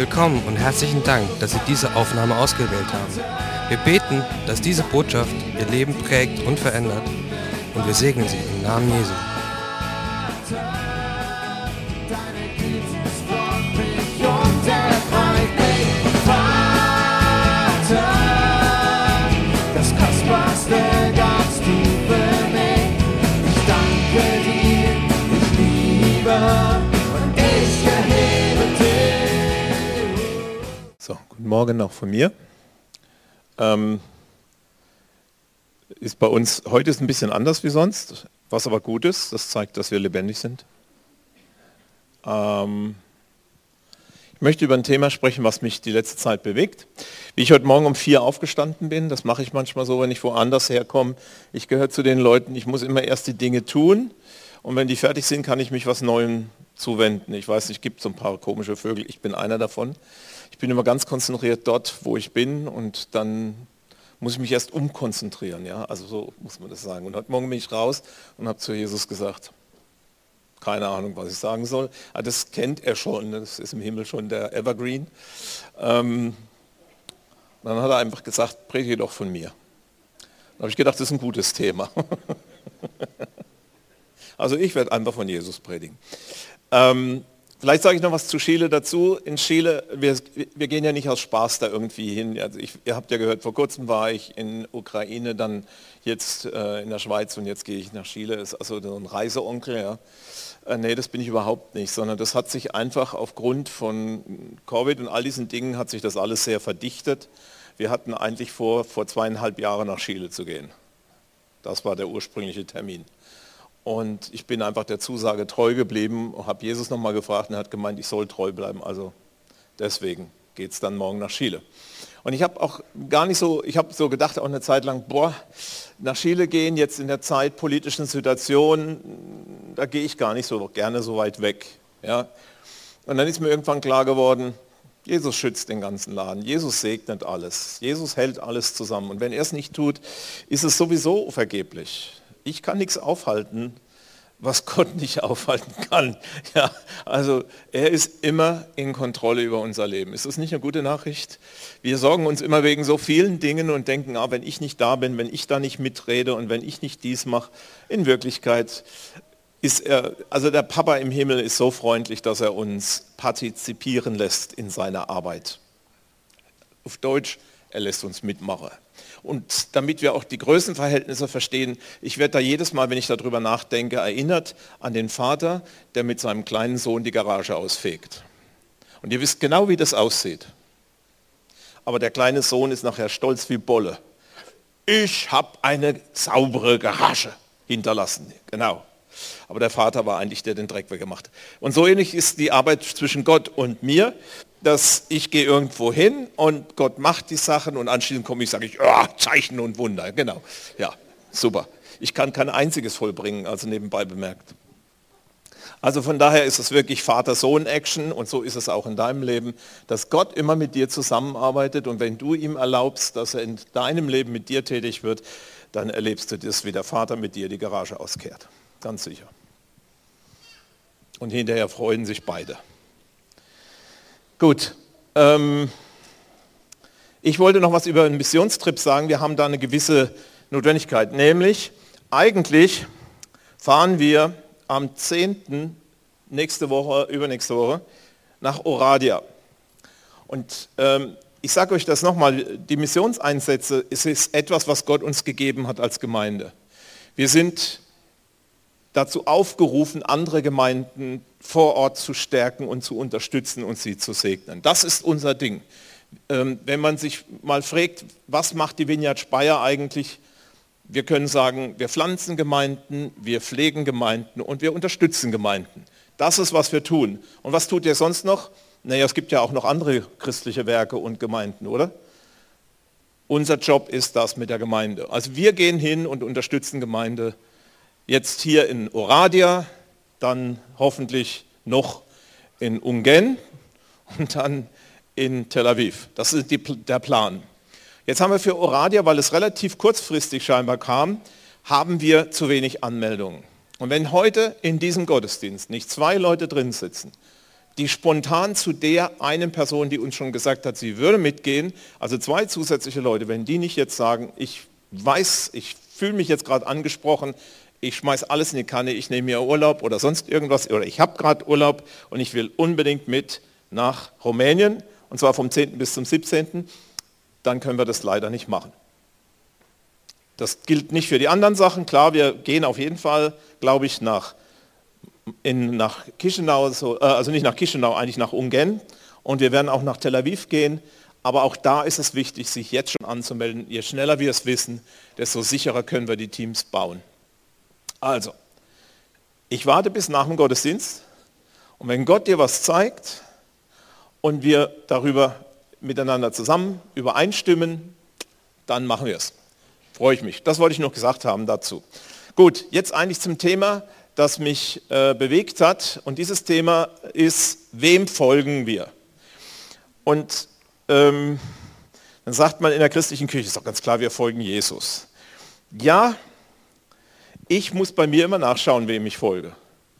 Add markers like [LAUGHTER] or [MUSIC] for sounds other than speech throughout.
Willkommen und herzlichen Dank, dass Sie diese Aufnahme ausgewählt haben. Wir beten, dass diese Botschaft Ihr Leben prägt und verändert und wir segnen Sie im Namen Jesu. Morgen auch von mir. Ähm, ist bei uns heute ist ein bisschen anders wie sonst, was aber gut ist. Das zeigt, dass wir lebendig sind. Ähm, ich möchte über ein Thema sprechen, was mich die letzte Zeit bewegt. Wie ich heute Morgen um vier aufgestanden bin, das mache ich manchmal so, wenn ich woanders herkomme. Ich gehöre zu den Leuten, ich muss immer erst die Dinge tun und wenn die fertig sind, kann ich mich was Neuem zuwenden. Ich weiß, es gibt so ein paar komische Vögel, ich bin einer davon. Bin immer ganz konzentriert dort, wo ich bin und dann muss ich mich erst umkonzentrieren. Ja? Also so muss man das sagen. Und heute Morgen bin ich raus und habe zu Jesus gesagt, keine Ahnung, was ich sagen soll. Aber das kennt er schon, das ist im Himmel schon der Evergreen. Ähm, dann hat er einfach gesagt, predige doch von mir. Da habe ich gedacht, das ist ein gutes Thema. [LAUGHS] also ich werde einfach von Jesus predigen. Ähm, vielleicht sage ich noch was zu Chile dazu. In Chile, wir, wir gehen ja nicht aus Spaß da irgendwie hin. Also ich, ihr habt ja gehört, vor kurzem war ich in Ukraine, dann jetzt äh, in der Schweiz und jetzt gehe ich nach Chile. Ist also so ein Reiseonkel. Ja. Äh, nee, das bin ich überhaupt nicht, sondern das hat sich einfach aufgrund von Covid und all diesen Dingen hat sich das alles sehr verdichtet. Wir hatten eigentlich vor, vor zweieinhalb Jahren nach Chile zu gehen. Das war der ursprüngliche Termin. Und ich bin einfach der Zusage treu geblieben, habe Jesus nochmal gefragt und er hat gemeint, ich soll treu bleiben. Also deswegen geht es dann morgen nach Chile. Und ich habe auch gar nicht so, ich habe so gedacht auch eine Zeit lang, boah, nach Chile gehen jetzt in der Zeit politischen Situation, da gehe ich gar nicht so gerne so weit weg. Ja. Und dann ist mir irgendwann klar geworden, Jesus schützt den ganzen Laden, Jesus segnet alles, Jesus hält alles zusammen. Und wenn er es nicht tut, ist es sowieso vergeblich. Ich kann nichts aufhalten, was [LAUGHS] Gott nicht aufhalten kann. Ja, also er ist immer in Kontrolle über unser Leben. Ist das nicht eine gute Nachricht? Wir sorgen uns immer wegen so vielen Dingen und denken, ah, wenn ich nicht da bin, wenn ich da nicht mitrede und wenn ich nicht dies mache, in Wirklichkeit ist er, also der Papa im Himmel ist so freundlich, dass er uns partizipieren lässt in seiner Arbeit. Auf Deutsch, er lässt uns mitmachen. Und damit wir auch die Größenverhältnisse verstehen, ich werde da jedes Mal, wenn ich darüber nachdenke, erinnert an den Vater, der mit seinem kleinen Sohn die Garage ausfegt. Und ihr wisst genau, wie das aussieht. Aber der kleine Sohn ist nachher stolz wie Bolle. Ich habe eine saubere Garage hinterlassen. Genau. Aber der Vater war eigentlich der, den Dreck weggemacht. hat. Und so ähnlich ist die Arbeit zwischen Gott und mir, dass ich gehe irgendwo hin und Gott macht die Sachen und anschließend komme ich, sage ich, oh, Zeichen und Wunder. Genau. Ja, super. Ich kann kein einziges vollbringen, also nebenbei bemerkt. Also von daher ist es wirklich Vater-Sohn-Action und so ist es auch in deinem Leben, dass Gott immer mit dir zusammenarbeitet und wenn du ihm erlaubst, dass er in deinem Leben mit dir tätig wird, dann erlebst du das, wie der Vater mit dir die Garage auskehrt. Ganz sicher. Und hinterher freuen sich beide. Gut. Ähm, ich wollte noch was über einen Missionstrip sagen. Wir haben da eine gewisse Notwendigkeit. Nämlich, eigentlich fahren wir am 10. nächste Woche, übernächste Woche, nach Oradia. Und ähm, ich sage euch das nochmal, die Missionseinsätze es ist etwas, was Gott uns gegeben hat als Gemeinde. Wir sind dazu aufgerufen, andere Gemeinden vor Ort zu stärken und zu unterstützen und sie zu segnen. Das ist unser Ding. Ähm, wenn man sich mal fragt, was macht die Vineyard Speyer eigentlich? Wir können sagen, wir pflanzen Gemeinden, wir pflegen Gemeinden und wir unterstützen Gemeinden. Das ist, was wir tun. Und was tut ihr sonst noch? Naja, es gibt ja auch noch andere christliche Werke und Gemeinden, oder? Unser Job ist das mit der Gemeinde. Also wir gehen hin und unterstützen Gemeinde jetzt hier in Oradia, dann hoffentlich noch in Ungen und dann in Tel Aviv. Das ist die, der Plan. Jetzt haben wir für Oradia, weil es relativ kurzfristig scheinbar kam, haben wir zu wenig Anmeldungen. Und wenn heute in diesem Gottesdienst nicht zwei Leute drin sitzen, die spontan zu der einen Person, die uns schon gesagt hat, sie würde mitgehen, also zwei zusätzliche Leute, wenn die nicht jetzt sagen, ich weiß, ich fühle mich jetzt gerade angesprochen, ich schmeiß alles in die Kanne, ich nehme mir Urlaub oder sonst irgendwas oder ich habe gerade Urlaub und ich will unbedingt mit nach Rumänien und zwar vom 10. bis zum 17., dann können wir das leider nicht machen. Das gilt nicht für die anderen Sachen. Klar, wir gehen auf jeden Fall, glaube ich, nach, in, nach Chisinau, so, äh, also nicht nach Chisinau, eigentlich nach Ungen. Und wir werden auch nach Tel Aviv gehen. Aber auch da ist es wichtig, sich jetzt schon anzumelden. Je schneller wir es wissen, desto sicherer können wir die Teams bauen. Also, ich warte bis nach dem Gottesdienst. Und wenn Gott dir was zeigt und wir darüber miteinander zusammen übereinstimmen, dann machen wir es. Freue ich mich. Das wollte ich noch gesagt haben dazu. Gut, jetzt eigentlich zum Thema, das mich äh, bewegt hat. Und dieses Thema ist, wem folgen wir? Und ähm, dann sagt man in der christlichen Kirche, ist doch ganz klar, wir folgen Jesus. Ja, ich muss bei mir immer nachschauen, wem ich folge.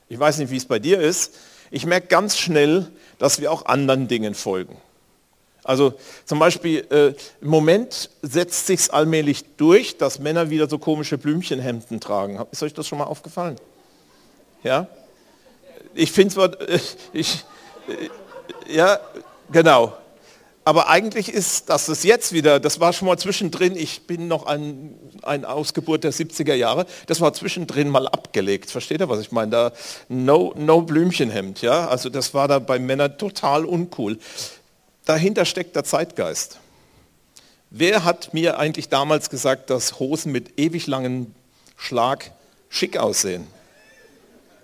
Ich weiß nicht, wie es bei dir ist. Ich merke ganz schnell, dass wir auch anderen Dingen folgen. Also zum Beispiel äh, im Moment setzt sich allmählich durch, dass Männer wieder so komische Blümchenhemden tragen. Ist euch das schon mal aufgefallen? Ja? Ich finde zwar, äh, ich, äh, ja, genau. Aber eigentlich ist das es jetzt wieder, das war schon mal zwischendrin, ich bin noch ein, ein Ausgeburt der 70er Jahre, das war zwischendrin mal abgelegt. Versteht ihr, was ich meine? Da no, no Blümchenhemd, ja? Also das war da bei Männern total uncool dahinter steckt der Zeitgeist. Wer hat mir eigentlich damals gesagt, dass Hosen mit ewig langem Schlag schick aussehen?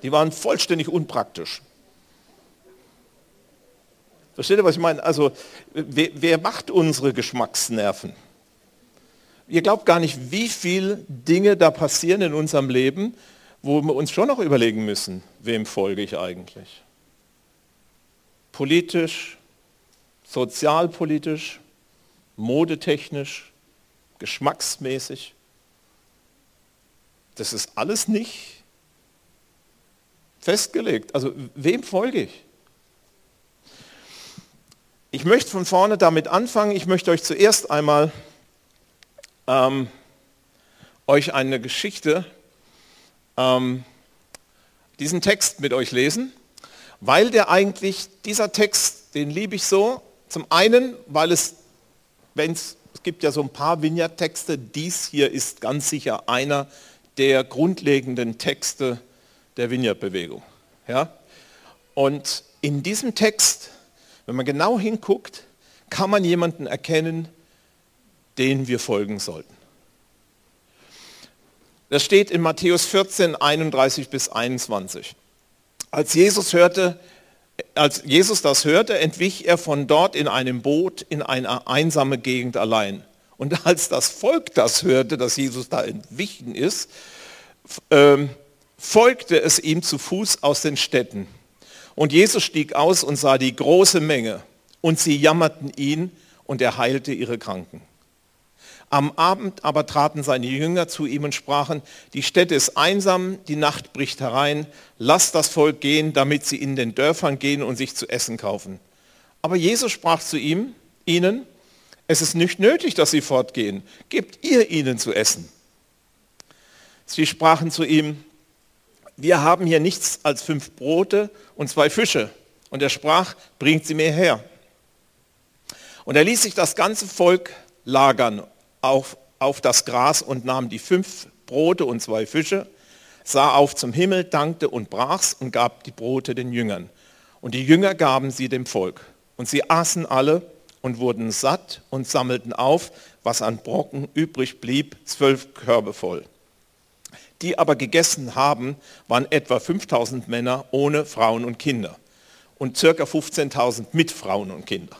Die waren vollständig unpraktisch. Versteht ihr, was ich meine? Also, wer, wer macht unsere Geschmacksnerven? Ihr glaubt gar nicht, wie viele Dinge da passieren in unserem Leben, wo wir uns schon noch überlegen müssen, wem folge ich eigentlich? Politisch, sozialpolitisch, modetechnisch, geschmacksmäßig. Das ist alles nicht festgelegt. Also wem folge ich? Ich möchte von vorne damit anfangen. Ich möchte euch zuerst einmal ähm, euch eine Geschichte, ähm, diesen Text mit euch lesen, weil der eigentlich, dieser Text, den liebe ich so, zum einen, weil es, wenn es, es gibt ja so ein paar Vignette-Texte, dies hier ist ganz sicher einer der grundlegenden Texte der Vignette-Bewegung. Ja? Und in diesem Text, wenn man genau hinguckt, kann man jemanden erkennen, den wir folgen sollten. Das steht in Matthäus 14, 31 bis 21. Als Jesus hörte, als Jesus das hörte, entwich er von dort in einem Boot in eine einsame Gegend allein. Und als das Volk das hörte, dass Jesus da entwichen ist, ähm, folgte es ihm zu Fuß aus den Städten. Und Jesus stieg aus und sah die große Menge. Und sie jammerten ihn und er heilte ihre Kranken. Am Abend aber traten seine Jünger zu ihm und sprachen, die Stätte ist einsam, die Nacht bricht herein, lasst das Volk gehen, damit sie in den Dörfern gehen und sich zu essen kaufen. Aber Jesus sprach zu ihm, ihnen, es ist nicht nötig, dass sie fortgehen, gebt ihr ihnen zu essen. Sie sprachen zu ihm, wir haben hier nichts als fünf Brote und zwei Fische. Und er sprach, bringt sie mir her. Und er ließ sich das ganze Volk lagern auf, auf das Gras und nahm die fünf Brote und zwei Fische, sah auf zum Himmel, dankte und brach's und gab die Brote den Jüngern. Und die Jünger gaben sie dem Volk. Und sie aßen alle und wurden satt und sammelten auf, was an Brocken übrig blieb, zwölf Körbe voll. Die aber gegessen haben, waren etwa 5000 Männer ohne Frauen und Kinder und circa 15.000 mit Frauen und Kindern.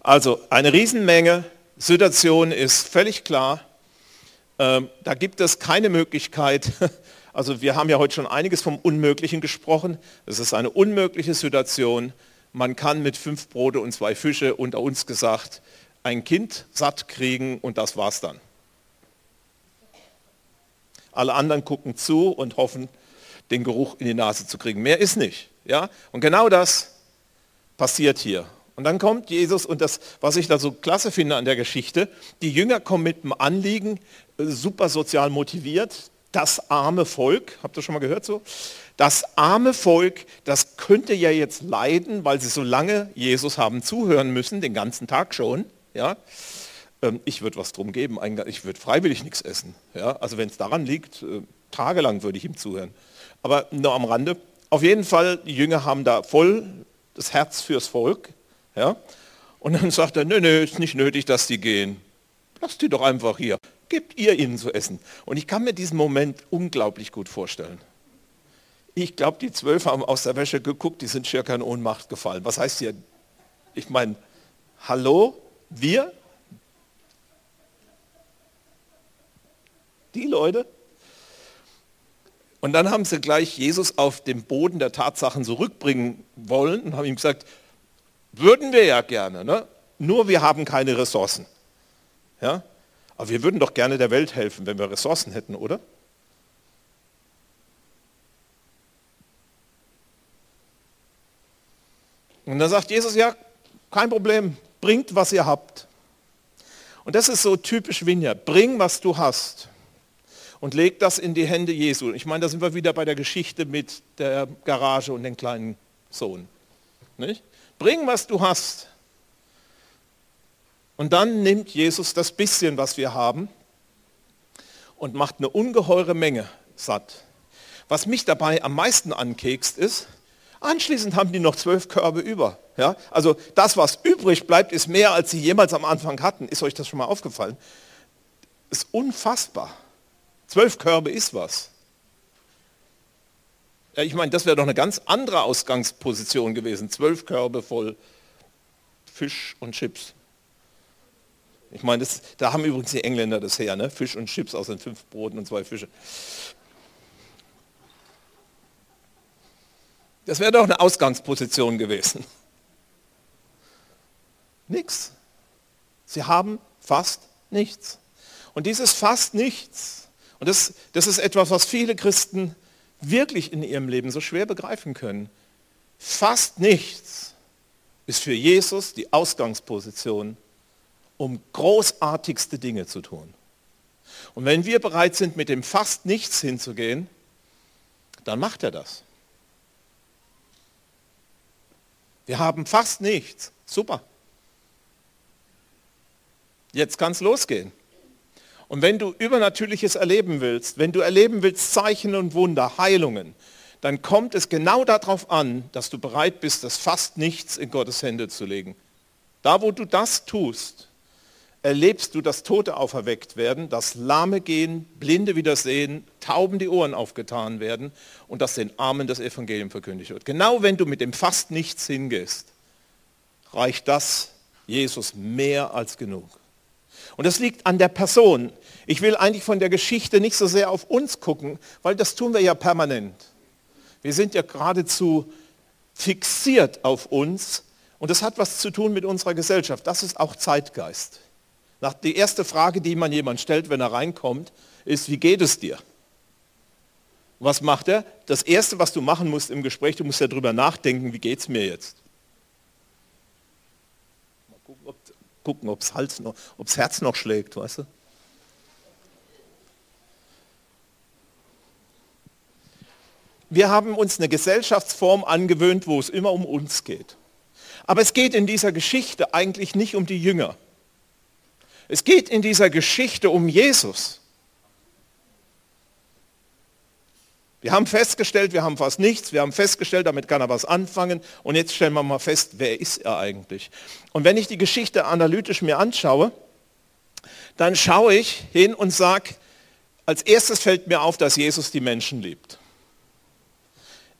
Also eine Riesenmenge Situation ist völlig klar. Ähm, da gibt es keine Möglichkeit, [LAUGHS] also wir haben ja heute schon einiges vom Unmöglichen gesprochen. Es ist eine unmögliche Situation. Man kann mit fünf Brote und zwei Fische unter uns gesagt ein Kind satt kriegen und das war's dann. Alle anderen gucken zu und hoffen, den Geruch in die Nase zu kriegen. Mehr ist nicht. Ja? Und genau das passiert hier. Und dann kommt Jesus und das, was ich da so klasse finde an der Geschichte, die Jünger kommen mit einem Anliegen, äh, super sozial motiviert, das arme Volk, habt ihr schon mal gehört so? Das arme Volk, das könnte ja jetzt leiden, weil sie so lange Jesus haben zuhören müssen, den ganzen Tag schon. Ja? Ähm, ich würde was drum geben, ich würde freiwillig nichts essen. Ja? Also wenn es daran liegt, äh, tagelang würde ich ihm zuhören. Aber nur am Rande. Auf jeden Fall, die Jünger haben da voll das Herz fürs Volk. Ja? Und dann sagt er, nö, nö, ist nicht nötig, dass die gehen. Lasst die doch einfach hier. Gebt ihr ihnen zu essen. Und ich kann mir diesen Moment unglaublich gut vorstellen. Ich glaube, die zwölf haben aus der Wäsche geguckt, die sind schier in Ohnmacht gefallen. Was heißt hier? Ich meine, hallo, wir? Die Leute? Und dann haben sie gleich Jesus auf den Boden der Tatsachen zurückbringen wollen und haben ihm gesagt, würden wir ja gerne, ne? nur wir haben keine Ressourcen. Ja? Aber wir würden doch gerne der Welt helfen, wenn wir Ressourcen hätten, oder? Und dann sagt Jesus, ja, kein Problem, bringt, was ihr habt. Und das ist so typisch Vineyard. Bring, was du hast und leg das in die Hände Jesu. Ich meine, da sind wir wieder bei der Geschichte mit der Garage und dem kleinen Sohn. Nicht? Bring, was du hast. Und dann nimmt Jesus das bisschen, was wir haben, und macht eine ungeheure Menge satt. Was mich dabei am meisten ankekst ist, anschließend haben die noch zwölf Körbe über. Ja? Also das, was übrig bleibt, ist mehr, als sie jemals am Anfang hatten. Ist euch das schon mal aufgefallen? Ist unfassbar. Zwölf Körbe ist was. Ich meine, das wäre doch eine ganz andere Ausgangsposition gewesen. Zwölf Körbe voll Fisch und Chips. Ich meine, das, da haben übrigens die Engländer das her, ne? Fisch und Chips aus den fünf Broten und zwei Fische. Das wäre doch eine Ausgangsposition gewesen. [LAUGHS] Nichts. Sie haben fast nichts. Und dieses fast nichts, und das, das ist etwas, was viele Christen wirklich in ihrem Leben so schwer begreifen können. Fast nichts ist für Jesus die Ausgangsposition um großartigste Dinge zu tun. Und wenn wir bereit sind, mit dem fast nichts hinzugehen, dann macht er das. Wir haben fast nichts. Super. Jetzt kann es losgehen. Und wenn du Übernatürliches erleben willst, wenn du erleben willst Zeichen und Wunder, Heilungen, dann kommt es genau darauf an, dass du bereit bist, das fast nichts in Gottes Hände zu legen. Da, wo du das tust, erlebst du, dass Tote auferweckt werden, dass Lahme gehen, Blinde wieder sehen, Tauben die Ohren aufgetan werden und dass den Armen das Evangelium verkündigt wird. Genau wenn du mit dem fast nichts hingehst, reicht das Jesus mehr als genug. Und das liegt an der Person. Ich will eigentlich von der Geschichte nicht so sehr auf uns gucken, weil das tun wir ja permanent. Wir sind ja geradezu fixiert auf uns und das hat was zu tun mit unserer Gesellschaft. Das ist auch Zeitgeist. Die erste Frage, die man jemand stellt, wenn er reinkommt, ist, wie geht es dir? Was macht er? Das Erste, was du machen musst im Gespräch, du musst ja darüber nachdenken, wie geht es mir jetzt? Mal gucken, ob das Herz noch schlägt, weißt du? Wir haben uns eine Gesellschaftsform angewöhnt, wo es immer um uns geht. Aber es geht in dieser Geschichte eigentlich nicht um die Jünger. Es geht in dieser Geschichte um Jesus. Wir haben festgestellt, wir haben fast nichts, wir haben festgestellt, damit kann er was anfangen und jetzt stellen wir mal fest, wer ist er eigentlich? Und wenn ich die Geschichte analytisch mir anschaue, dann schaue ich hin und sage, als erstes fällt mir auf, dass Jesus die Menschen liebt.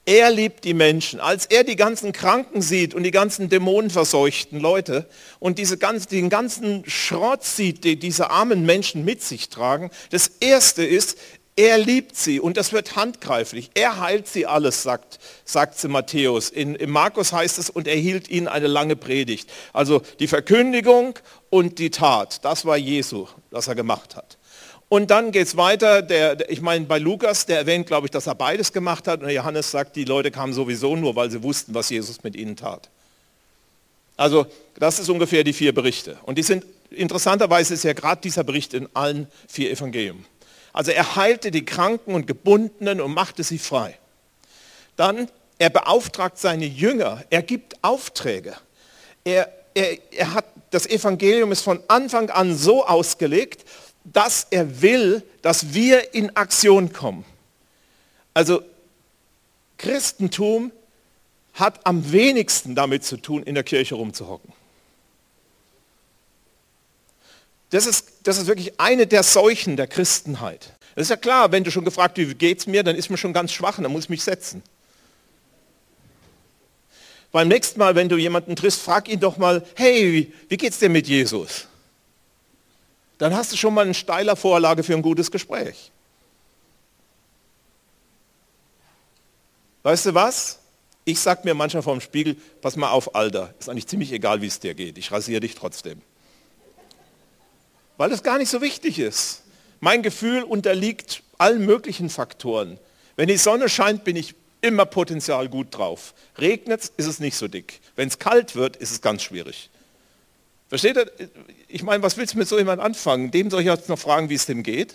Er liebt die Menschen. Als er die ganzen Kranken sieht und die ganzen dämonenverseuchten Leute und diese ganz, den ganzen Schrott sieht, den diese armen Menschen mit sich tragen, das Erste ist, er liebt sie und das wird handgreiflich. Er heilt sie alles, sagt, sagt sie Matthäus. In, in Markus heißt es, und er hielt ihnen eine lange Predigt. Also die Verkündigung und die Tat, das war Jesu, was er gemacht hat. Und dann geht es weiter, der, der, ich meine bei Lukas, der erwähnt, glaube ich, dass er beides gemacht hat. Und Johannes sagt, die Leute kamen sowieso nur, weil sie wussten, was Jesus mit ihnen tat. Also das ist ungefähr die vier Berichte. Und die sind, interessanterweise ist ja gerade dieser Bericht in allen vier Evangelien. Also er heilte die Kranken und Gebundenen und machte sie frei. Dann, er beauftragt seine Jünger, er gibt Aufträge. Er, er, er hat, das Evangelium ist von Anfang an so ausgelegt, dass er will, dass wir in Aktion kommen. Also Christentum hat am wenigsten damit zu tun, in der Kirche rumzuhocken. Das ist, das ist wirklich eine der Seuchen der Christenheit. Das ist ja klar, wenn du schon gefragt wie geht es mir, dann ist mir schon ganz schwach und dann muss ich mich setzen. Beim nächsten Mal, wenn du jemanden triffst, frag ihn doch mal, hey, wie geht's dir mit Jesus? Dann hast du schon mal eine steiler Vorlage für ein gutes Gespräch. Weißt du was? Ich sag mir manchmal vorm Spiegel, pass mal auf, Alter, ist eigentlich ziemlich egal, wie es dir geht. Ich rasiere dich trotzdem. Weil das gar nicht so wichtig ist. Mein Gefühl unterliegt allen möglichen Faktoren. Wenn die Sonne scheint, bin ich immer potenziell gut drauf. Regnet es, ist es nicht so dick. Wenn es kalt wird, ist es ganz schwierig. Versteht ihr? Ich meine, was willst du mit so jemandem anfangen? Dem soll ich jetzt noch fragen, wie es dem geht?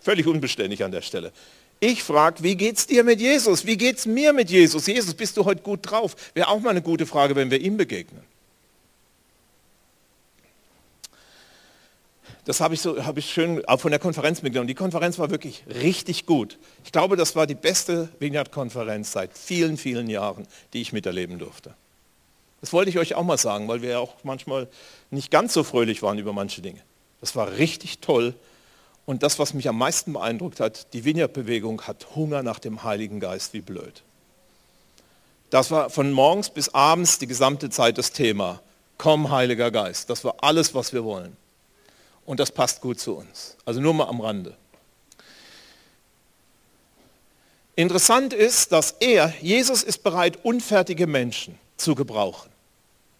Völlig unbeständig an der Stelle. Ich frage, wie geht es dir mit Jesus? Wie geht es mir mit Jesus? Jesus, bist du heute gut drauf? Wäre auch mal eine gute Frage, wenn wir ihm begegnen. Das habe ich, so, habe ich schön auch von der Konferenz mitgenommen. Die Konferenz war wirklich richtig gut. Ich glaube, das war die beste Vineyard-Konferenz seit vielen, vielen Jahren, die ich miterleben durfte. Das wollte ich euch auch mal sagen, weil wir ja auch manchmal nicht ganz so fröhlich waren über manche Dinge. Das war richtig toll. Und das, was mich am meisten beeindruckt hat, die Vineyard-Bewegung hat Hunger nach dem Heiligen Geist wie blöd. Das war von morgens bis abends die gesamte Zeit das Thema. Komm, Heiliger Geist. Das war alles, was wir wollen. Und das passt gut zu uns. Also nur mal am Rande. Interessant ist, dass er, Jesus ist bereit, unfertige Menschen zu gebrauchen.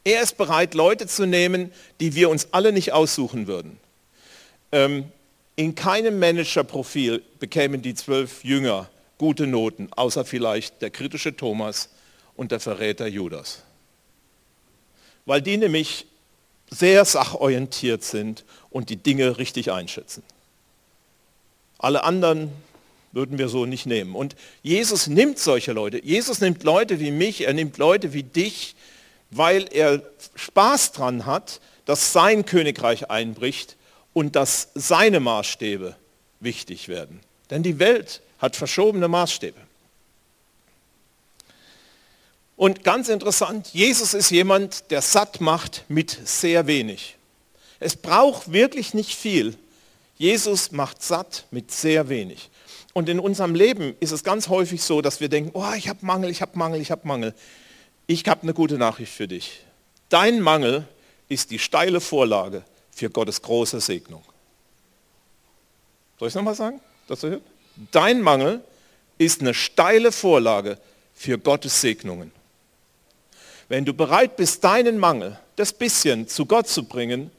Er ist bereit, Leute zu nehmen, die wir uns alle nicht aussuchen würden. Ähm, in keinem Managerprofil bekämen die zwölf Jünger gute Noten, außer vielleicht der kritische Thomas und der Verräter Judas. Weil die nämlich sehr sachorientiert sind und die Dinge richtig einschätzen. Alle anderen würden wir so nicht nehmen. Und Jesus nimmt solche Leute. Jesus nimmt Leute wie mich, er nimmt Leute wie dich, weil er Spaß dran hat, dass sein Königreich einbricht und dass seine Maßstäbe wichtig werden. Denn die Welt hat verschobene Maßstäbe. Und ganz interessant, Jesus ist jemand, der satt macht mit sehr wenig. Es braucht wirklich nicht viel. Jesus macht satt mit sehr wenig. Und in unserem Leben ist es ganz häufig so, dass wir denken, oh, ich habe Mangel, ich habe Mangel, ich habe Mangel. Ich habe eine gute Nachricht für dich. Dein Mangel ist die steile Vorlage für Gottes große Segnung. Soll ich es nochmal sagen? Dass du Dein Mangel ist eine steile Vorlage für Gottes Segnungen. Wenn du bereit bist, deinen Mangel, das bisschen zu Gott zu bringen,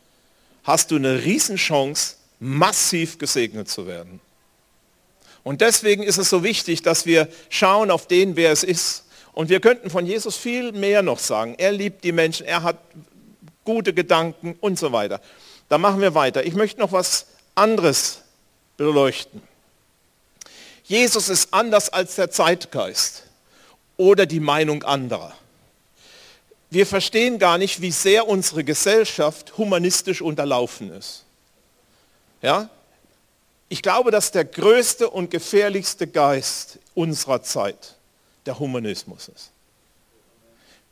hast du eine Riesenchance, massiv gesegnet zu werden. Und deswegen ist es so wichtig, dass wir schauen auf den, wer es ist. Und wir könnten von Jesus viel mehr noch sagen. Er liebt die Menschen, er hat gute Gedanken und so weiter. Da machen wir weiter. Ich möchte noch was anderes beleuchten. Jesus ist anders als der Zeitgeist oder die Meinung anderer wir verstehen gar nicht, wie sehr unsere Gesellschaft humanistisch unterlaufen ist. Ja? Ich glaube, dass der größte und gefährlichste Geist unserer Zeit der Humanismus ist.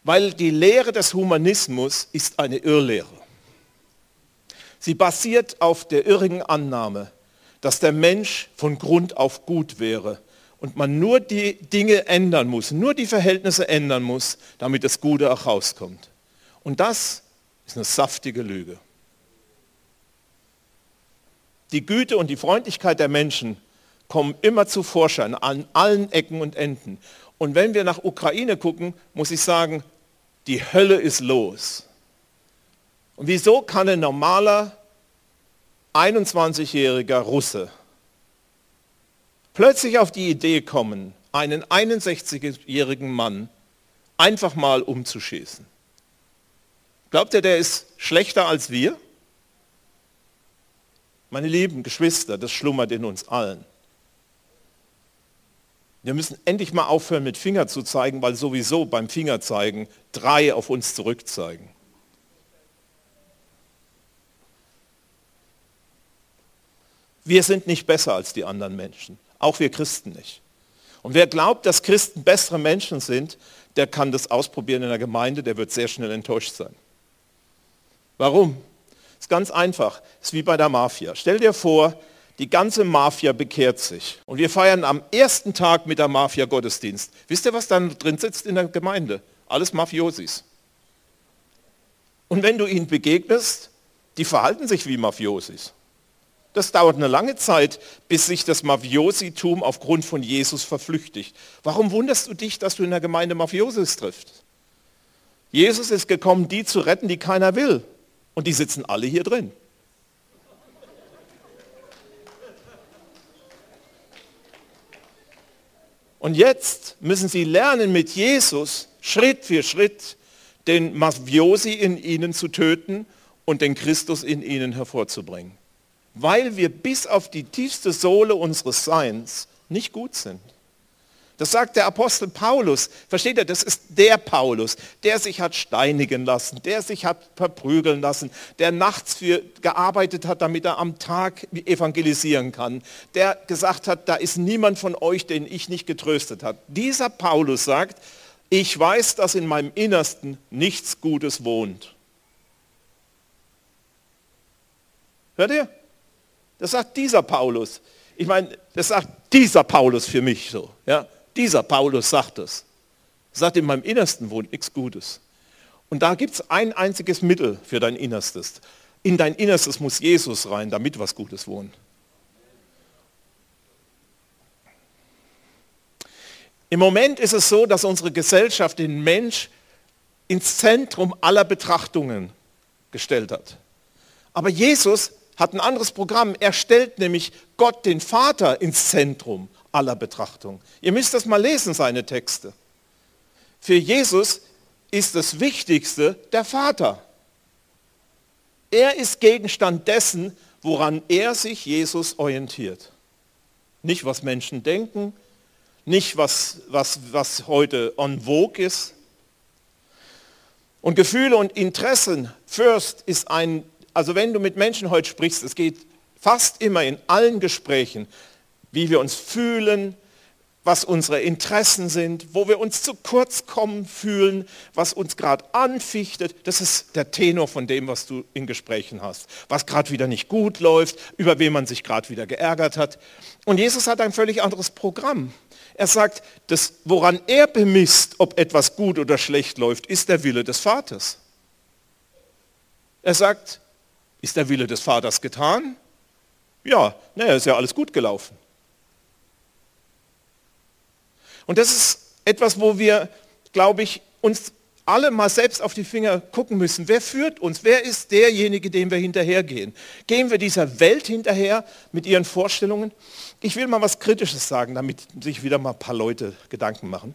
Weil die Lehre des Humanismus ist eine Irrlehre. Sie basiert auf der irrigen Annahme, dass der Mensch von Grund auf gut wäre und man nur die Dinge ändern muss, nur die Verhältnisse ändern muss, damit das Gute auch rauskommt. Und das ist eine saftige Lüge. Die Güte und die Freundlichkeit der Menschen kommen immer zu Vorschein an allen Ecken und Enden. Und wenn wir nach Ukraine gucken, muss ich sagen, die Hölle ist los. Und wieso kann ein normaler 21-jähriger Russe plötzlich auf die Idee kommen, einen 61-jährigen Mann einfach mal umzuschießen? Glaubt ihr, der ist schlechter als wir? Meine lieben Geschwister, das schlummert in uns allen. Wir müssen endlich mal aufhören, mit Finger zu zeigen, weil sowieso beim Fingerzeigen drei auf uns zurückzeigen. Wir sind nicht besser als die anderen Menschen, auch wir Christen nicht. Und wer glaubt, dass Christen bessere Menschen sind, der kann das ausprobieren in der Gemeinde, der wird sehr schnell enttäuscht sein. Warum? Ist ganz einfach. Ist wie bei der Mafia. Stell dir vor, die ganze Mafia bekehrt sich. Und wir feiern am ersten Tag mit der Mafia Gottesdienst. Wisst ihr, was dann drin sitzt in der Gemeinde? Alles Mafiosis. Und wenn du ihnen begegnest, die verhalten sich wie Mafiosis. Das dauert eine lange Zeit, bis sich das Mafiositum aufgrund von Jesus verflüchtigt. Warum wunderst du dich, dass du in der Gemeinde Mafiosis triffst? Jesus ist gekommen, die zu retten, die keiner will. Und die sitzen alle hier drin. Und jetzt müssen sie lernen, mit Jesus Schritt für Schritt den Mafiosi in ihnen zu töten und den Christus in ihnen hervorzubringen. Weil wir bis auf die tiefste Sohle unseres Seins nicht gut sind. Das sagt der Apostel Paulus. Versteht ihr, das ist der Paulus, der sich hat steinigen lassen, der sich hat verprügeln lassen, der nachts für gearbeitet hat, damit er am Tag evangelisieren kann, der gesagt hat, da ist niemand von euch, den ich nicht getröstet hat. Dieser Paulus sagt, ich weiß, dass in meinem Innersten nichts Gutes wohnt. Hört ihr? Das sagt dieser Paulus. Ich meine, das sagt dieser Paulus für mich so. Ja? Dieser Paulus sagt es. Sagt, in meinem Innersten wohnt nichts Gutes. Und da gibt es ein einziges Mittel für dein Innerstes. In dein Innerstes muss Jesus rein, damit was Gutes wohnt. Im Moment ist es so, dass unsere Gesellschaft den Mensch ins Zentrum aller Betrachtungen gestellt hat. Aber Jesus hat ein anderes Programm. Er stellt nämlich Gott, den Vater, ins Zentrum aller Betrachtung. Ihr müsst das mal lesen, seine Texte. Für Jesus ist das Wichtigste der Vater. Er ist Gegenstand dessen, woran er sich Jesus orientiert. Nicht, was Menschen denken, nicht, was, was, was heute en vogue ist. Und Gefühle und Interessen, First, ist ein, also wenn du mit Menschen heute sprichst, es geht fast immer in allen Gesprächen wie wir uns fühlen, was unsere Interessen sind, wo wir uns zu kurz kommen fühlen, was uns gerade anfichtet. Das ist der Tenor von dem, was du in Gesprächen hast. Was gerade wieder nicht gut läuft, über wen man sich gerade wieder geärgert hat. Und Jesus hat ein völlig anderes Programm. Er sagt, das, woran er bemisst, ob etwas gut oder schlecht läuft, ist der Wille des Vaters. Er sagt, ist der Wille des Vaters getan? Ja, naja, ist ja alles gut gelaufen. Und das ist etwas, wo wir, glaube ich, uns alle mal selbst auf die Finger gucken müssen. Wer führt uns? Wer ist derjenige, dem wir hinterhergehen? Gehen wir dieser Welt hinterher mit ihren Vorstellungen? Ich will mal was Kritisches sagen, damit sich wieder mal ein paar Leute Gedanken machen.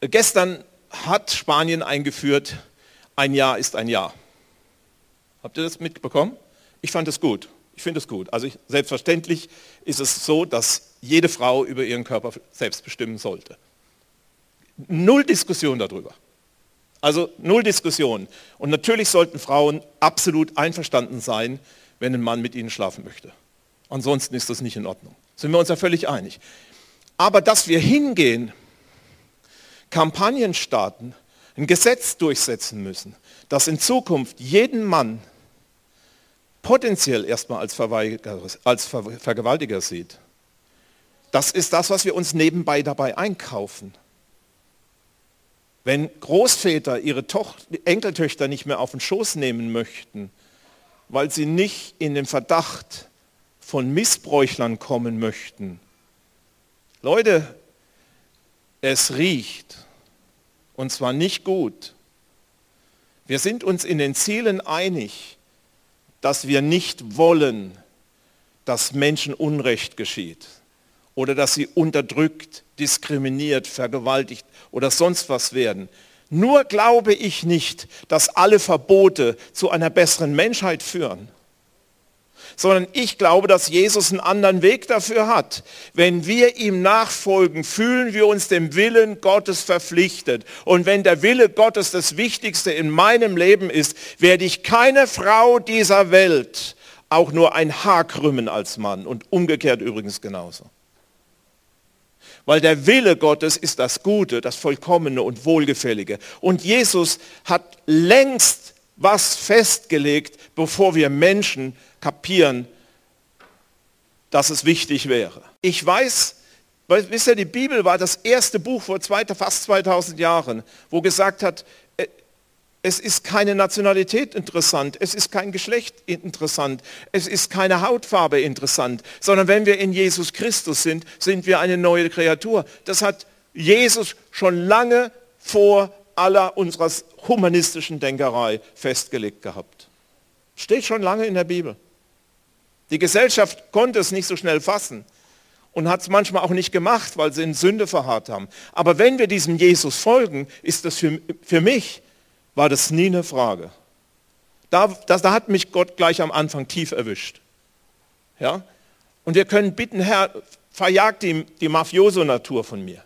Gestern hat Spanien eingeführt, ein Jahr ist ein Jahr. Habt ihr das mitbekommen? Ich fand es gut. Ich finde es gut. Also ich, selbstverständlich ist es so, dass jede Frau über ihren Körper selbst bestimmen sollte. Null Diskussion darüber. Also null Diskussion. Und natürlich sollten Frauen absolut einverstanden sein, wenn ein Mann mit ihnen schlafen möchte. Ansonsten ist das nicht in Ordnung. Sind wir uns ja völlig einig. Aber dass wir hingehen, Kampagnen starten, ein Gesetz durchsetzen müssen, das in Zukunft jeden Mann potenziell erstmal als, als Vergewaltiger sieht, das ist das, was wir uns nebenbei dabei einkaufen. Wenn Großväter ihre Toch Enkeltöchter nicht mehr auf den Schoß nehmen möchten, weil sie nicht in den Verdacht von Missbräuchlern kommen möchten. Leute, es riecht und zwar nicht gut. Wir sind uns in den Zielen einig, dass wir nicht wollen, dass Menschen Unrecht geschieht oder dass sie unterdrückt, diskriminiert, vergewaltigt oder sonst was werden. Nur glaube ich nicht, dass alle Verbote zu einer besseren Menschheit führen sondern ich glaube, dass Jesus einen anderen Weg dafür hat. Wenn wir ihm nachfolgen, fühlen wir uns dem Willen Gottes verpflichtet. Und wenn der Wille Gottes das Wichtigste in meinem Leben ist, werde ich keine Frau dieser Welt auch nur ein Haar krümmen als Mann und umgekehrt übrigens genauso. Weil der Wille Gottes ist das Gute, das Vollkommene und Wohlgefällige. Und Jesus hat längst was festgelegt, bevor wir Menschen kapieren, dass es wichtig wäre. Ich weiß, weil, wisst ihr, die Bibel war das erste Buch vor fast 2000 Jahren, wo gesagt hat, äh, es ist keine Nationalität interessant, es ist kein Geschlecht interessant, es ist keine Hautfarbe interessant, sondern wenn wir in Jesus Christus sind, sind wir eine neue Kreatur. Das hat Jesus schon lange vor aller unserer humanistischen Denkerei festgelegt gehabt. Steht schon lange in der Bibel. Die Gesellschaft konnte es nicht so schnell fassen und hat es manchmal auch nicht gemacht, weil sie in Sünde verharrt haben. Aber wenn wir diesem Jesus folgen, ist das für, für mich, war das nie eine Frage. Da, das, da hat mich Gott gleich am Anfang tief erwischt. Ja? Und wir können bitten, Herr, verjagt die, die Mafioso-Natur von mir.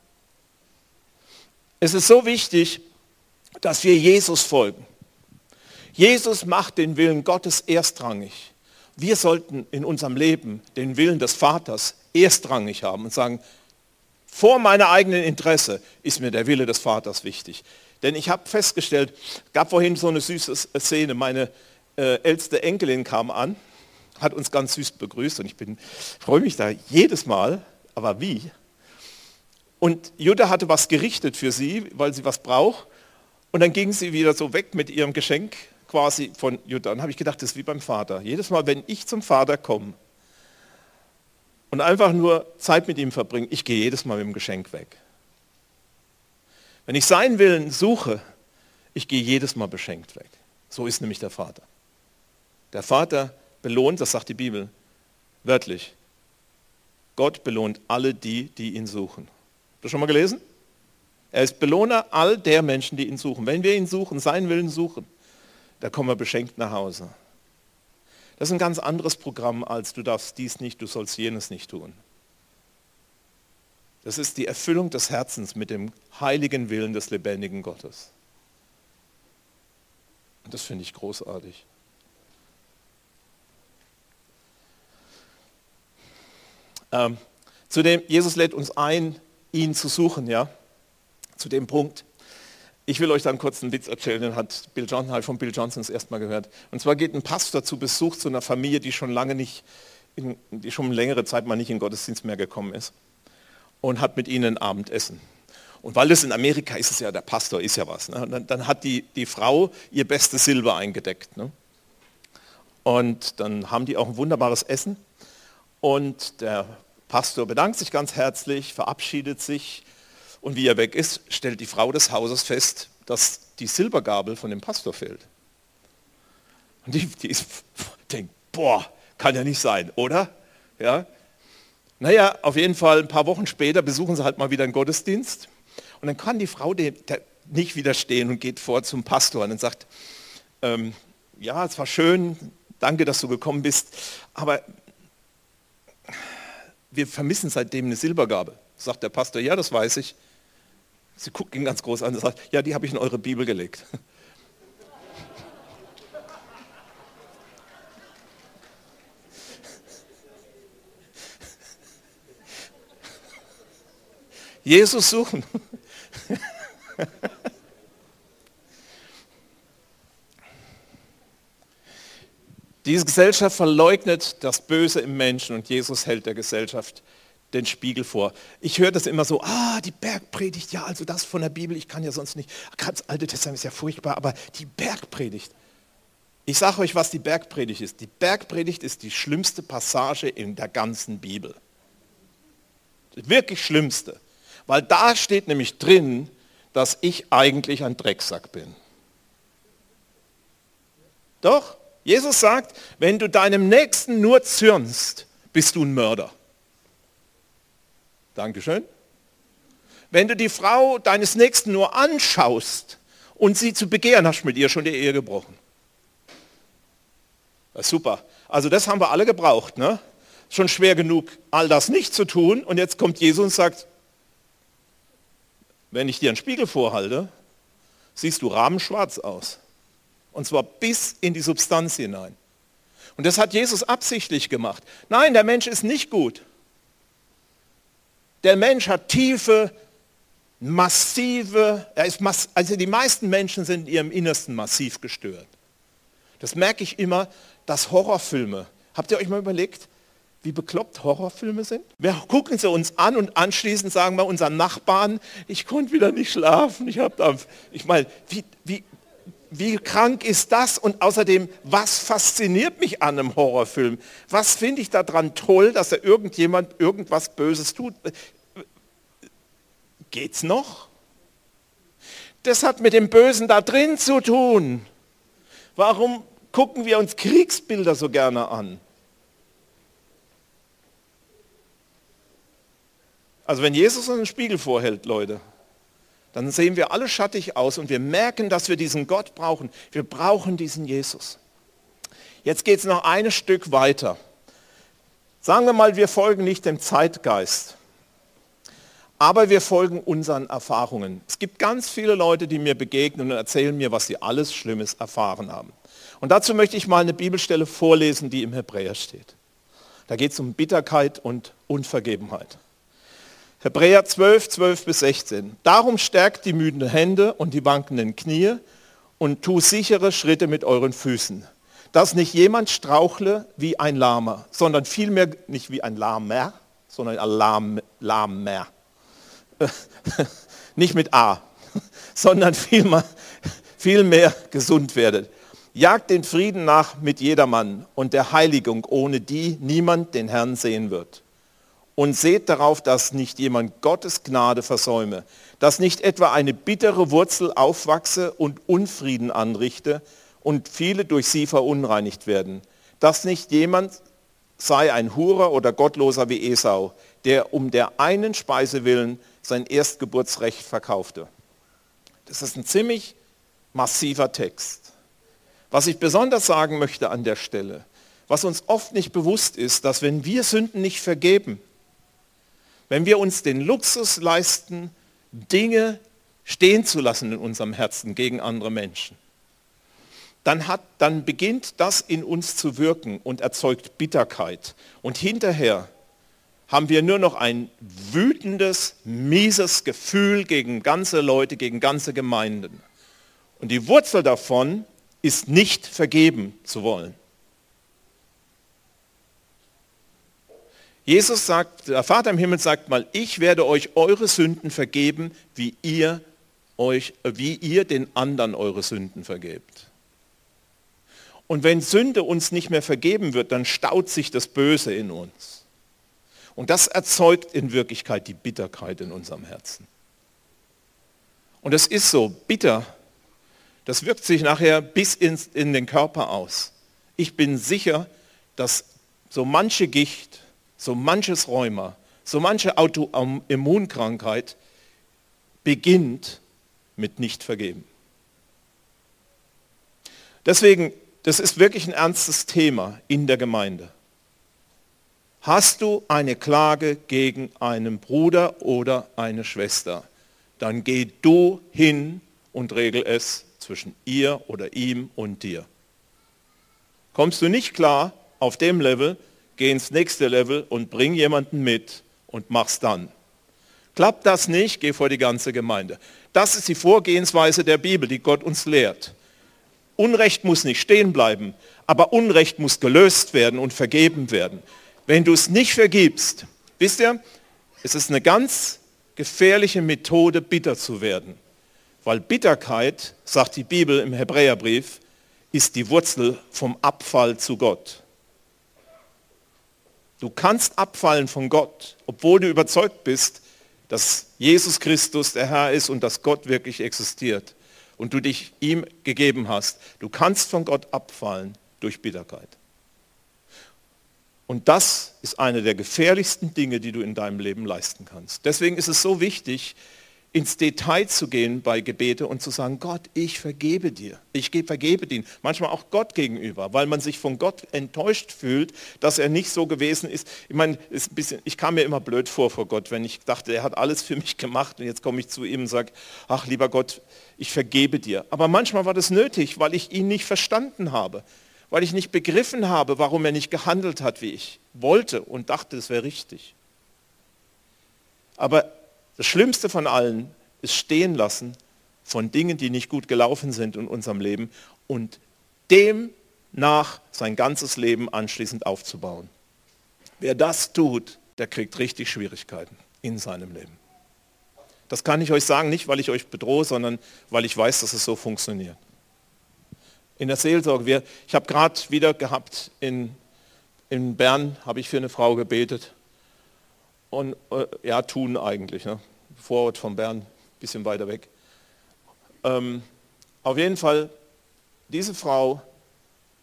Es ist so wichtig, dass wir Jesus folgen. Jesus macht den Willen Gottes erstrangig. Wir sollten in unserem Leben den Willen des Vaters erstrangig haben und sagen, vor meiner eigenen Interesse ist mir der Wille des Vaters wichtig. Denn ich habe festgestellt, gab vorhin so eine süße Szene, meine äh, älteste Enkelin kam an, hat uns ganz süß begrüßt und ich bin, freue mich da jedes Mal, aber wie? Und Jutta hatte was gerichtet für sie, weil sie was braucht. Und dann ging sie wieder so weg mit ihrem Geschenk quasi von Judah. Und habe ich gedacht, das ist wie beim Vater. Jedes Mal, wenn ich zum Vater komme und einfach nur Zeit mit ihm verbringe, ich gehe jedes Mal mit dem Geschenk weg. Wenn ich seinen Willen suche, ich gehe jedes Mal beschenkt weg. So ist nämlich der Vater. Der Vater belohnt, das sagt die Bibel, wörtlich. Gott belohnt alle die, die ihn suchen. Hast du schon mal gelesen? Er ist Belohner all der Menschen, die ihn suchen. Wenn wir ihn suchen, seinen Willen suchen, da kommen wir beschenkt nach Hause. Das ist ein ganz anderes Programm als du darfst dies nicht, du sollst jenes nicht tun. Das ist die Erfüllung des Herzens mit dem heiligen Willen des lebendigen Gottes. Und das finde ich großartig. Ähm, zudem, Jesus lädt uns ein, ihn zu suchen, ja, zu dem Punkt. Ich will euch dann kurz einen Witz erzählen, den hat Bill Johnson, halt von Bill Johnson das erste Mal gehört. Und zwar geht ein Pastor zu Besuch zu einer Familie, die schon lange nicht, in, die schon längere Zeit mal nicht in Gottesdienst mehr gekommen ist und hat mit ihnen Abendessen. Und weil das in Amerika ist, ist ja der Pastor ist ja was. Ne? Dann, dann, hat die, die Frau ihr bestes Silber eingedeckt. Ne? Und dann haben die auch ein wunderbares Essen. Und der Pastor bedankt sich ganz herzlich, verabschiedet sich und wie er weg ist, stellt die Frau des Hauses fest, dass die Silbergabel von dem Pastor fehlt. Und die, die ist, denkt, boah, kann ja nicht sein, oder? Ja. Naja, auf jeden Fall ein paar Wochen später besuchen sie halt mal wieder einen Gottesdienst. Und dann kann die Frau nicht widerstehen und geht vor zum Pastor und sagt, ähm, ja, es war schön, danke, dass du gekommen bist, aber wir vermissen seitdem eine Silbergabe. Sagt der Pastor, ja, das weiß ich. Sie guckt ihn ganz groß an und sagt, ja, die habe ich in eure Bibel gelegt. [LAUGHS] Jesus suchen. [LAUGHS] Diese Gesellschaft verleugnet das Böse im Menschen und Jesus hält der Gesellschaft den Spiegel vor. Ich höre das immer so, ah, die Bergpredigt, ja, also das von der Bibel, ich kann ja sonst nicht, das Alte Testament ist ja furchtbar, aber die Bergpredigt. Ich sage euch, was die Bergpredigt ist. Die Bergpredigt ist die schlimmste Passage in der ganzen Bibel. Die wirklich schlimmste. Weil da steht nämlich drin, dass ich eigentlich ein Drecksack bin. Doch? Jesus sagt, wenn du deinem Nächsten nur zürnst, bist du ein Mörder. Dankeschön. Wenn du die Frau deines Nächsten nur anschaust und sie zu begehren, hast du mit ihr schon die Ehe gebrochen. Super. Also das haben wir alle gebraucht. Ne? Schon schwer genug, all das nicht zu tun. Und jetzt kommt Jesus und sagt, wenn ich dir einen Spiegel vorhalte, siehst du rabenschwarz aus. Und zwar bis in die Substanz hinein. Und das hat Jesus absichtlich gemacht. Nein, der Mensch ist nicht gut. Der Mensch hat tiefe, massive, er ist mass, also die meisten Menschen sind in ihrem Innersten massiv gestört. Das merke ich immer, dass Horrorfilme, habt ihr euch mal überlegt, wie bekloppt Horrorfilme sind? Wir gucken sie uns an und anschließend sagen wir unseren Nachbarn, ich konnte wieder nicht schlafen, ich habe da, ich meine, wie, wie, wie krank ist das? Und außerdem, was fasziniert mich an einem Horrorfilm? Was finde ich daran toll, dass da irgendjemand irgendwas Böses tut? Geht's noch? Das hat mit dem Bösen da drin zu tun. Warum gucken wir uns Kriegsbilder so gerne an? Also wenn Jesus uns einen Spiegel vorhält, Leute, dann sehen wir alle schattig aus und wir merken, dass wir diesen Gott brauchen. Wir brauchen diesen Jesus. Jetzt geht es noch ein Stück weiter. Sagen wir mal, wir folgen nicht dem Zeitgeist, aber wir folgen unseren Erfahrungen. Es gibt ganz viele Leute, die mir begegnen und erzählen mir, was sie alles Schlimmes erfahren haben. Und dazu möchte ich mal eine Bibelstelle vorlesen, die im Hebräer steht. Da geht es um Bitterkeit und Unvergebenheit. Hebräer 12, 12 bis 16. Darum stärkt die müden Hände und die wankenden Knie und tu sichere Schritte mit euren Füßen. Dass nicht jemand strauchle wie ein Lahmer, sondern vielmehr nicht wie ein Lahmer, sondern ein Lahm, Lahmer. [LAUGHS] nicht mit A, [LAUGHS] sondern vielmehr, vielmehr gesund werdet. Jagt den Frieden nach mit jedermann und der Heiligung, ohne die niemand den Herrn sehen wird und seht darauf, dass nicht jemand Gottes Gnade versäume, dass nicht etwa eine bittere Wurzel aufwachse und Unfrieden anrichte und viele durch sie verunreinigt werden, dass nicht jemand sei ein Hurer oder Gottloser wie Esau, der um der einen Speise willen sein Erstgeburtsrecht verkaufte. Das ist ein ziemlich massiver Text. Was ich besonders sagen möchte an der Stelle, was uns oft nicht bewusst ist, dass wenn wir Sünden nicht vergeben, wenn wir uns den Luxus leisten, Dinge stehen zu lassen in unserem Herzen gegen andere Menschen, dann, hat, dann beginnt das in uns zu wirken und erzeugt Bitterkeit. Und hinterher haben wir nur noch ein wütendes, mieses Gefühl gegen ganze Leute, gegen ganze Gemeinden. Und die Wurzel davon ist nicht vergeben zu wollen. Jesus sagt, der Vater im Himmel sagt mal, ich werde euch eure Sünden vergeben, wie ihr, euch, wie ihr den anderen eure Sünden vergebt. Und wenn Sünde uns nicht mehr vergeben wird, dann staut sich das Böse in uns. Und das erzeugt in Wirklichkeit die Bitterkeit in unserem Herzen. Und es ist so, bitter, das wirkt sich nachher bis ins, in den Körper aus. Ich bin sicher, dass so manche Gicht, so manches Rheuma, so manche Autoimmunkrankheit beginnt mit nicht vergeben. Deswegen, das ist wirklich ein ernstes Thema in der Gemeinde. Hast du eine Klage gegen einen Bruder oder eine Schwester, dann geh du hin und regel es zwischen ihr oder ihm und dir. Kommst du nicht klar auf dem Level, geh ins nächste Level und bring jemanden mit und mach's dann. Klappt das nicht, geh vor die ganze Gemeinde. Das ist die Vorgehensweise der Bibel, die Gott uns lehrt. Unrecht muss nicht stehen bleiben, aber Unrecht muss gelöst werden und vergeben werden. Wenn du es nicht vergibst, wisst ihr, es ist eine ganz gefährliche Methode, bitter zu werden. Weil Bitterkeit, sagt die Bibel im Hebräerbrief, ist die Wurzel vom Abfall zu Gott. Du kannst abfallen von Gott, obwohl du überzeugt bist, dass Jesus Christus der Herr ist und dass Gott wirklich existiert und du dich ihm gegeben hast. Du kannst von Gott abfallen, durch Bitterkeit. Und das ist eine der gefährlichsten Dinge, die du in deinem Leben leisten kannst. Deswegen ist es so wichtig, ins Detail zu gehen bei Gebete und zu sagen, Gott, ich vergebe dir. Ich vergebe dir. Manchmal auch Gott gegenüber, weil man sich von Gott enttäuscht fühlt, dass er nicht so gewesen ist. Ich meine, ist ein bisschen, ich kam mir immer blöd vor vor Gott, wenn ich dachte, er hat alles für mich gemacht und jetzt komme ich zu ihm und sage, ach lieber Gott, ich vergebe dir. Aber manchmal war das nötig, weil ich ihn nicht verstanden habe, weil ich nicht begriffen habe, warum er nicht gehandelt hat, wie ich wollte und dachte, es wäre richtig. Aber das Schlimmste von allen ist stehen lassen von Dingen, die nicht gut gelaufen sind in unserem Leben und dem nach sein ganzes Leben anschließend aufzubauen. Wer das tut, der kriegt richtig Schwierigkeiten in seinem Leben. Das kann ich euch sagen, nicht weil ich euch bedrohe, sondern weil ich weiß, dass es so funktioniert. In der Seelsorge, wir, ich habe gerade wieder gehabt, in, in Bern habe ich für eine Frau gebetet, und äh, ja, tun eigentlich, ne? Vorort von Bern, bisschen weiter weg. Ähm, auf jeden Fall, diese Frau,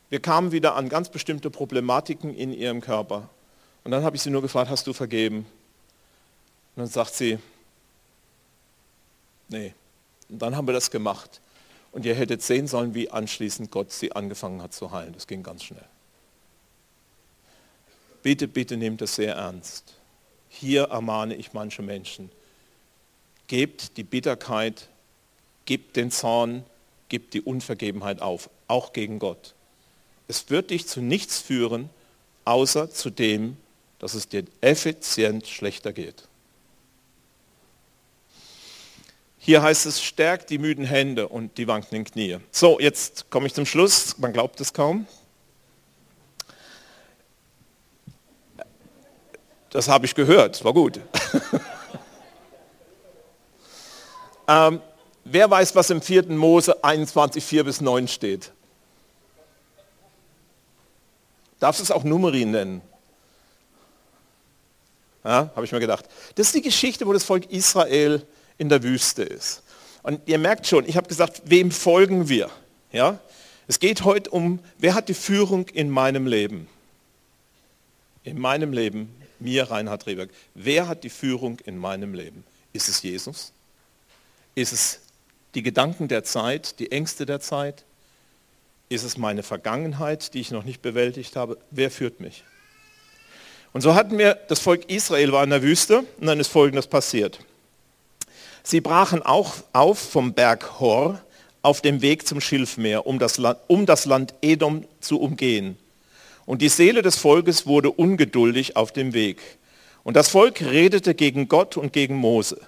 wir kamen wieder an ganz bestimmte Problematiken in ihrem Körper. Und dann habe ich sie nur gefragt, hast du vergeben? Und dann sagt sie, nee. Und dann haben wir das gemacht. Und ihr hättet sehen sollen, wie anschließend Gott sie angefangen hat zu heilen. Das ging ganz schnell. Bitte, bitte nehmt das sehr ernst. Hier ermahne ich manche Menschen. Gebt die Bitterkeit, gebt den Zorn, gebt die Unvergebenheit auf, auch gegen Gott. Es wird dich zu nichts führen, außer zu dem, dass es dir effizient schlechter geht. Hier heißt es, stärkt die müden Hände und die wankenden Knie. So, jetzt komme ich zum Schluss. Man glaubt es kaum. Das habe ich gehört, war gut. [LAUGHS] ähm, wer weiß, was im 4. Mose 21, 4 bis 9 steht? Darfst es auch Numerin nennen? Ja, habe ich mir gedacht. Das ist die Geschichte, wo das Volk Israel in der Wüste ist. Und ihr merkt schon, ich habe gesagt, wem folgen wir? Ja? Es geht heute um, wer hat die Führung in meinem Leben? In meinem Leben mir, Reinhard Rehberg, wer hat die Führung in meinem Leben? Ist es Jesus? Ist es die Gedanken der Zeit, die Ängste der Zeit? Ist es meine Vergangenheit, die ich noch nicht bewältigt habe? Wer führt mich? Und so hatten wir, das Volk Israel war in der Wüste und dann ist Folgendes passiert. Sie brachen auch auf vom Berg Hor auf dem Weg zum Schilfmeer, um das Land, um das Land Edom zu umgehen. Und die Seele des Volkes wurde ungeduldig auf dem Weg. Und das Volk redete gegen Gott und gegen Mose.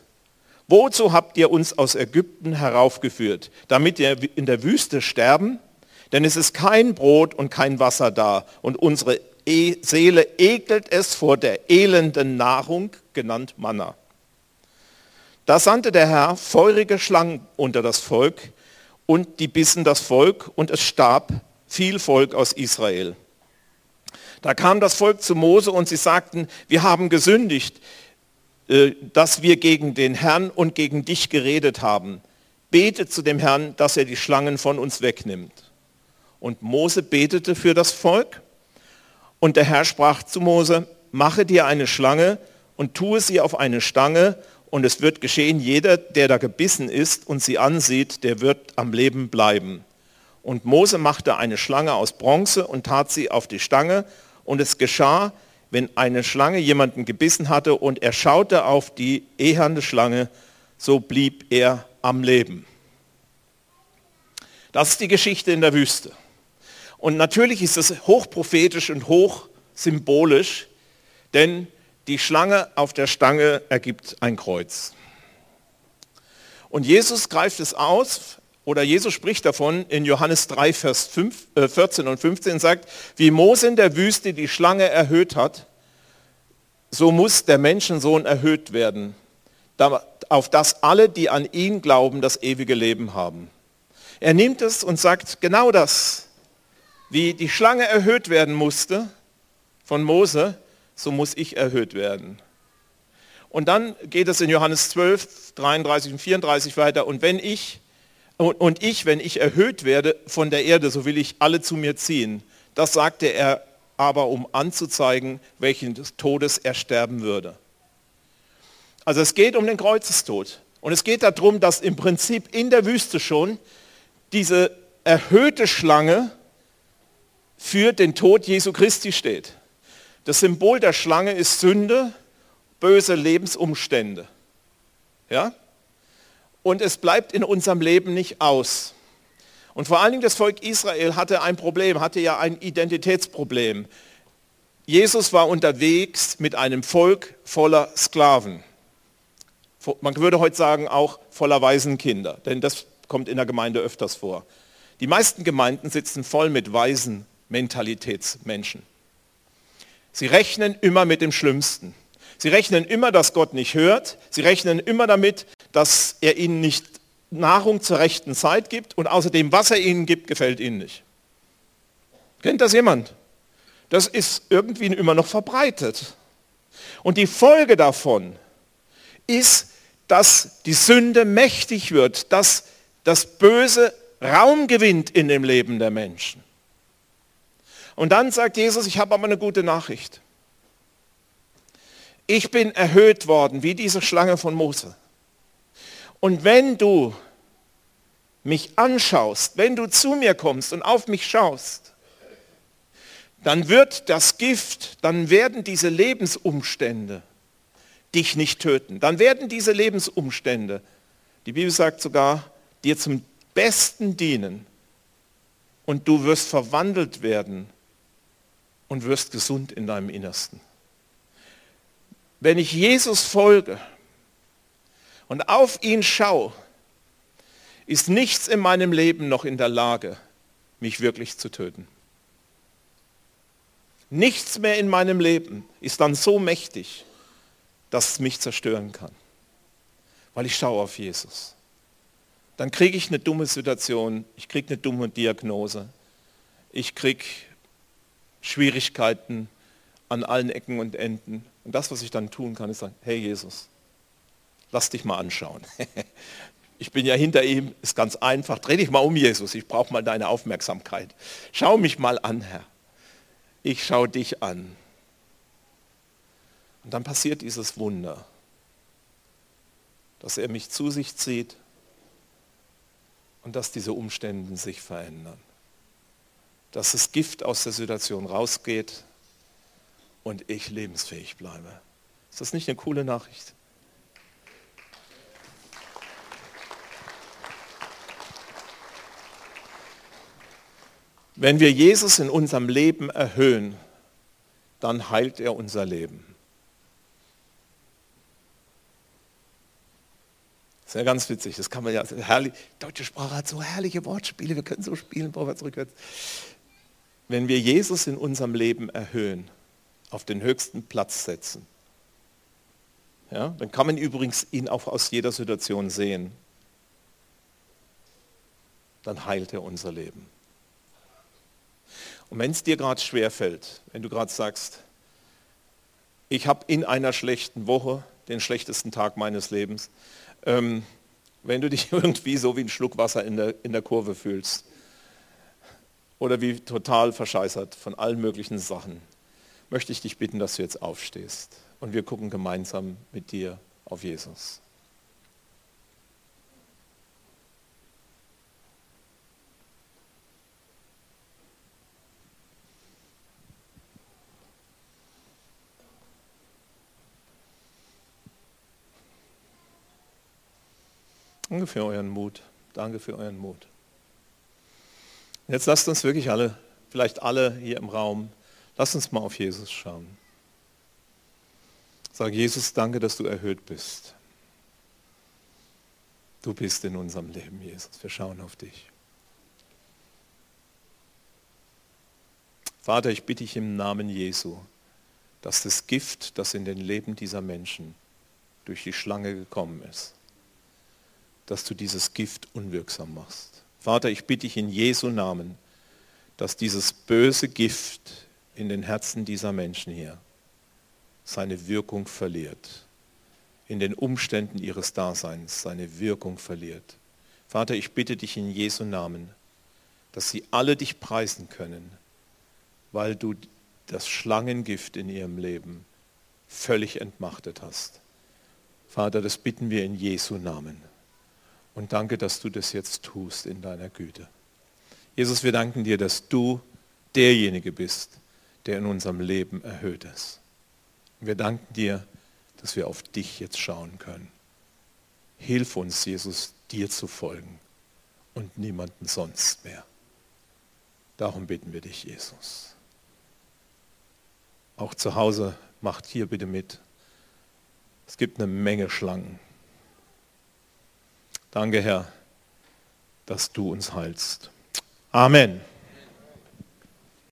Wozu habt ihr uns aus Ägypten heraufgeführt, damit wir in der Wüste sterben? Denn es ist kein Brot und kein Wasser da und unsere e Seele ekelt es vor der elenden Nahrung, genannt Manna. Da sandte der Herr feurige Schlangen unter das Volk und die bissen das Volk und es starb viel Volk aus Israel. Da kam das Volk zu Mose und sie sagten, wir haben gesündigt, dass wir gegen den Herrn und gegen dich geredet haben. Bete zu dem Herrn, dass er die Schlangen von uns wegnimmt. Und Mose betete für das Volk und der Herr sprach zu Mose, mache dir eine Schlange und tue sie auf eine Stange und es wird geschehen, jeder, der da gebissen ist und sie ansieht, der wird am Leben bleiben. Und Mose machte eine Schlange aus Bronze und tat sie auf die Stange und es geschah, wenn eine Schlange jemanden gebissen hatte und er schaute auf die ehernde Schlange, so blieb er am Leben. Das ist die Geschichte in der Wüste. Und natürlich ist es hochprophetisch und hochsymbolisch, denn die Schlange auf der Stange ergibt ein Kreuz. Und Jesus greift es aus, oder Jesus spricht davon in Johannes 3, Vers 5, äh 14 und 15, sagt, wie Mose in der Wüste die Schlange erhöht hat, so muss der Menschensohn erhöht werden, auf dass alle, die an ihn glauben, das ewige Leben haben. Er nimmt es und sagt genau das, wie die Schlange erhöht werden musste von Mose, so muss ich erhöht werden. Und dann geht es in Johannes 12, 33 und 34 weiter. Und wenn ich und ich, wenn ich erhöht werde von der Erde, so will ich alle zu mir ziehen, Das sagte er aber, um anzuzeigen, welchen Todes er sterben würde. Also es geht um den Kreuzestod. Und es geht darum, dass im Prinzip in der Wüste schon diese erhöhte Schlange für den Tod Jesu Christi steht. Das Symbol der Schlange ist Sünde, böse Lebensumstände. Ja? Und es bleibt in unserem Leben nicht aus. Und vor allen Dingen das Volk Israel hatte ein Problem, hatte ja ein Identitätsproblem. Jesus war unterwegs mit einem Volk voller Sklaven. Man würde heute sagen auch voller Waisenkinder, denn das kommt in der Gemeinde öfters vor. Die meisten Gemeinden sitzen voll mit weisen Mentalitätsmenschen. Sie rechnen immer mit dem Schlimmsten. Sie rechnen immer, dass Gott nicht hört. Sie rechnen immer damit, dass er ihnen nicht Nahrung zur rechten Zeit gibt und außerdem, was er ihnen gibt, gefällt ihnen nicht. Kennt das jemand? Das ist irgendwie immer noch verbreitet. Und die Folge davon ist, dass die Sünde mächtig wird, dass das Böse Raum gewinnt in dem Leben der Menschen. Und dann sagt Jesus, ich habe aber eine gute Nachricht. Ich bin erhöht worden wie diese Schlange von Mose. Und wenn du mich anschaust, wenn du zu mir kommst und auf mich schaust, dann wird das Gift, dann werden diese Lebensumstände dich nicht töten. Dann werden diese Lebensumstände, die Bibel sagt sogar, dir zum Besten dienen und du wirst verwandelt werden und wirst gesund in deinem Innersten. Wenn ich Jesus folge und auf ihn schaue, ist nichts in meinem Leben noch in der Lage, mich wirklich zu töten. Nichts mehr in meinem Leben ist dann so mächtig, dass es mich zerstören kann, weil ich schaue auf Jesus. Dann kriege ich eine dumme Situation, ich kriege eine dumme Diagnose, ich kriege Schwierigkeiten an allen Ecken und Enden. Und das, was ich dann tun kann, ist sagen, hey Jesus, lass dich mal anschauen. [LAUGHS] Ich bin ja hinter ihm, ist ganz einfach. Dreh dich mal um, Jesus, ich brauche mal deine Aufmerksamkeit. Schau mich mal an, Herr. Ich schaue dich an. Und dann passiert dieses Wunder, dass er mich zu sich zieht und dass diese Umstände sich verändern dass das Gift aus der Situation rausgeht und ich lebensfähig bleibe. Ist das nicht eine coole Nachricht? Wenn wir Jesus in unserem Leben erhöhen, dann heilt er unser Leben. Das ist ja ganz witzig, das kann man ja, herrlich, deutsche Sprache hat so herrliche Wortspiele, wir können so spielen, vorwärts, rückwärts wenn wir Jesus in unserem Leben erhöhen, auf den höchsten Platz setzen, ja, dann kann man übrigens ihn auch aus jeder Situation sehen, dann heilt er unser Leben. Und wenn es dir gerade schwer fällt, wenn du gerade sagst, ich habe in einer schlechten Woche den schlechtesten Tag meines Lebens, ähm, wenn du dich [LAUGHS] irgendwie so wie ein Schluck Wasser in der, in der Kurve fühlst, oder wie total verscheißert von allen möglichen Sachen, möchte ich dich bitten, dass du jetzt aufstehst und wir gucken gemeinsam mit dir auf Jesus. Danke für euren Mut. Danke für euren Mut. Jetzt lasst uns wirklich alle, vielleicht alle hier im Raum, lasst uns mal auf Jesus schauen. Sag Jesus, danke, dass du erhöht bist. Du bist in unserem Leben, Jesus. Wir schauen auf dich. Vater, ich bitte dich im Namen Jesu, dass das Gift, das in den Leben dieser Menschen durch die Schlange gekommen ist, dass du dieses Gift unwirksam machst. Vater, ich bitte dich in Jesu Namen, dass dieses böse Gift in den Herzen dieser Menschen hier seine Wirkung verliert, in den Umständen ihres Daseins seine Wirkung verliert. Vater, ich bitte dich in Jesu Namen, dass sie alle dich preisen können, weil du das Schlangengift in ihrem Leben völlig entmachtet hast. Vater, das bitten wir in Jesu Namen. Und danke, dass du das jetzt tust in deiner Güte. Jesus, wir danken dir, dass du derjenige bist, der in unserem Leben erhöht ist. Wir danken dir, dass wir auf dich jetzt schauen können. Hilf uns, Jesus, dir zu folgen und niemanden sonst mehr. Darum bitten wir dich, Jesus. Auch zu Hause macht hier bitte mit. Es gibt eine Menge Schlangen. Danke, Herr, dass du uns heilst. Amen.